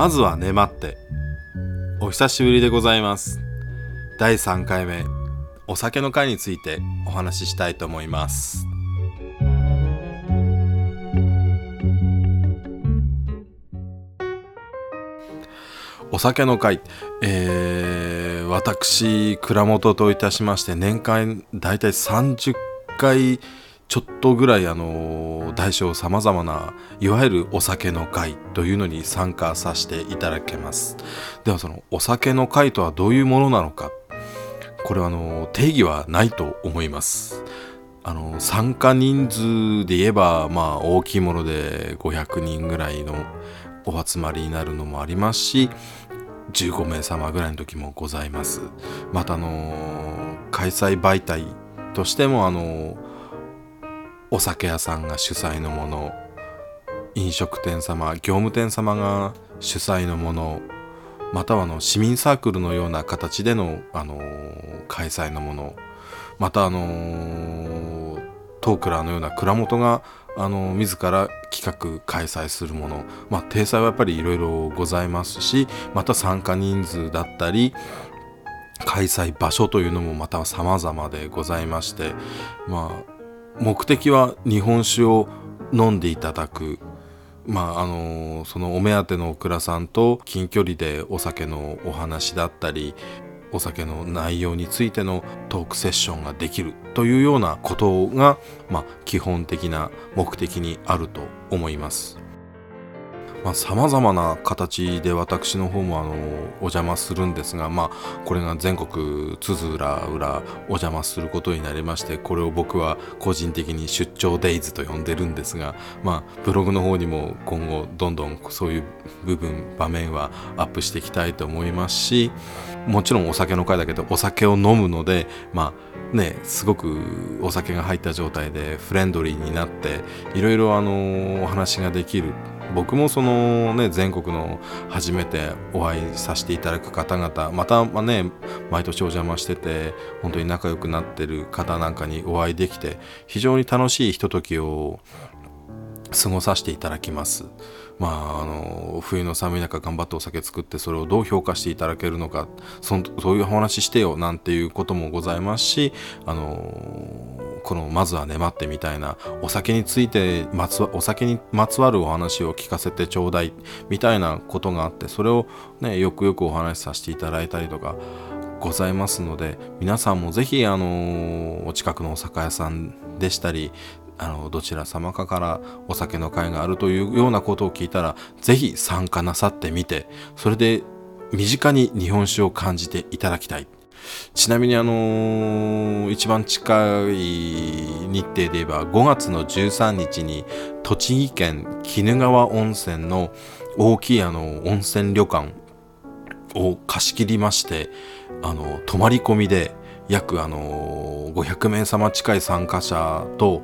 まずは粘って。お久しぶりでございます。第3回目。お酒の会についてお話ししたいと思います。お酒の会、えー、私蔵元といたしまして年間だいたい30回ちょっとぐらいあの大小さまざまないわゆるお酒の会というのに参加させていただけます。ではそのお酒の会とはどういうものなのか。これはあの定義はないと思います。あの参加人数で言えばまあ大きいもので500人ぐらいのお集まりになるのもありますし15名様ぐらいの時もございます。またあの開催媒体としてもあのお酒屋さんが主催のもの飲食店様業務店様が主催のものまたはの市民サークルのような形での、あの開催のものまたあのトークラーのような蔵元があの自ら企画開催するもの、まあ、体裁はやっぱりいろいろございますしまた参加人数だったり開催場所というのもまた様々でございましてまあ目的は日本酒を飲んでいただくまああのそのお目当てのオクラさんと近距離でお酒のお話だったりお酒の内容についてのトークセッションができるというようなことが、まあ、基本的な目的にあると思います。さまざ、まな形で私の方もあのお邪魔するんですが、まあ、これが全国津々浦々お邪魔することになりましてこれを僕は個人的に出張デイズと呼んでるんですが、まあ、ブログの方にも今後どんどんそういう部分場面はアップしていきたいと思いますしもちろんお酒の会だけどお酒を飲むのでまあねすごくお酒が入った状態でフレンドリーになっていろいろあのお話ができる僕もそのね全国の初めてお会いさせていただく方々またまね毎年お邪魔してて本当に仲良くなってる方なんかにお会いできて非常に楽しいひとときを過ごさせていただきます。まあ、あの冬の寒い中頑張ってお酒作ってそれをどう評価していただけるのかそそういうお話してよなんていうこともございますしあのこのまずは粘ってみたいなお酒についてまつお酒にまつわるお話を聞かせてちょうだいみたいなことがあってそれをねよくよくお話しさせていただいたりとかございますので皆さんもぜひあのお近くのお酒屋さんでしたりあのどちら様かからお酒の会があるというようなことを聞いたら是非参加なさってみてそれで身近に日本酒を感じていただきたい。ちなみにあのー、一番近い日程で言えば5月の13日に栃木県鬼怒川温泉の大きいあの温泉旅館を貸し切りましてあの泊まり込みで約あの500名様近い参加者と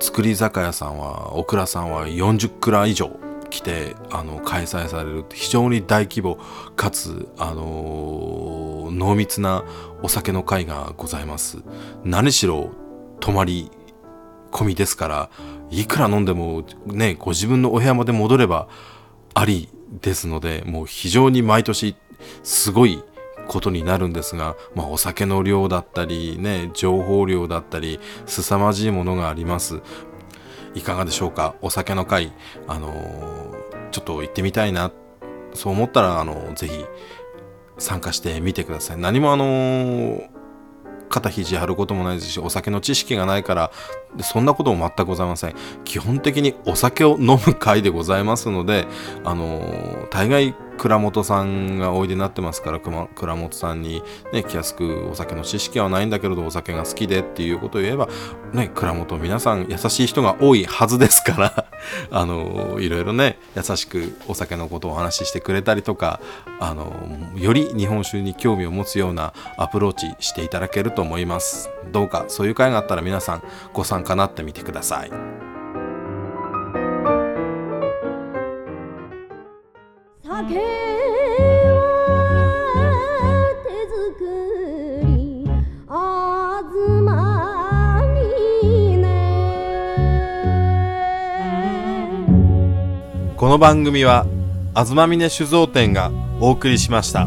造り酒屋さんはオクラさんは40蔵以上来てあの開催される非常に大規模かつ、あのー、濃密なお酒の会がございます。何しろ泊まり込みですからいくら飲んでもねご自分のお部屋まで戻ればありですのでもう非常に毎年すごいことになるんですが、まあ、お酒の量だったりね情報量だったり凄まじいものがあります。いかがでしょうか？お酒の会。あのー、ちょっと行ってみたいな。そう思ったらあのー、ぜひ参加してみてください。何もあのー肩肘張ることもないですしお酒の知識がないからそんなことも全くございません。基本的にお酒を飲む会でございますのであの大概倉本さんがおいでになってますからま倉本さんにね気安くお酒の知識はないんだけれどお酒が好きでっていうことを言えばね倉本皆さん優しい人が多いはずですから あのいろいろね優しくお酒のことをお話ししてくれたりとかあのより日本酒に興味を持つようなアプローチしていただけると思います。どうかそういう会があったら皆さんご参加なってみてください。酒この番組は東峰酒造店がお送りしました。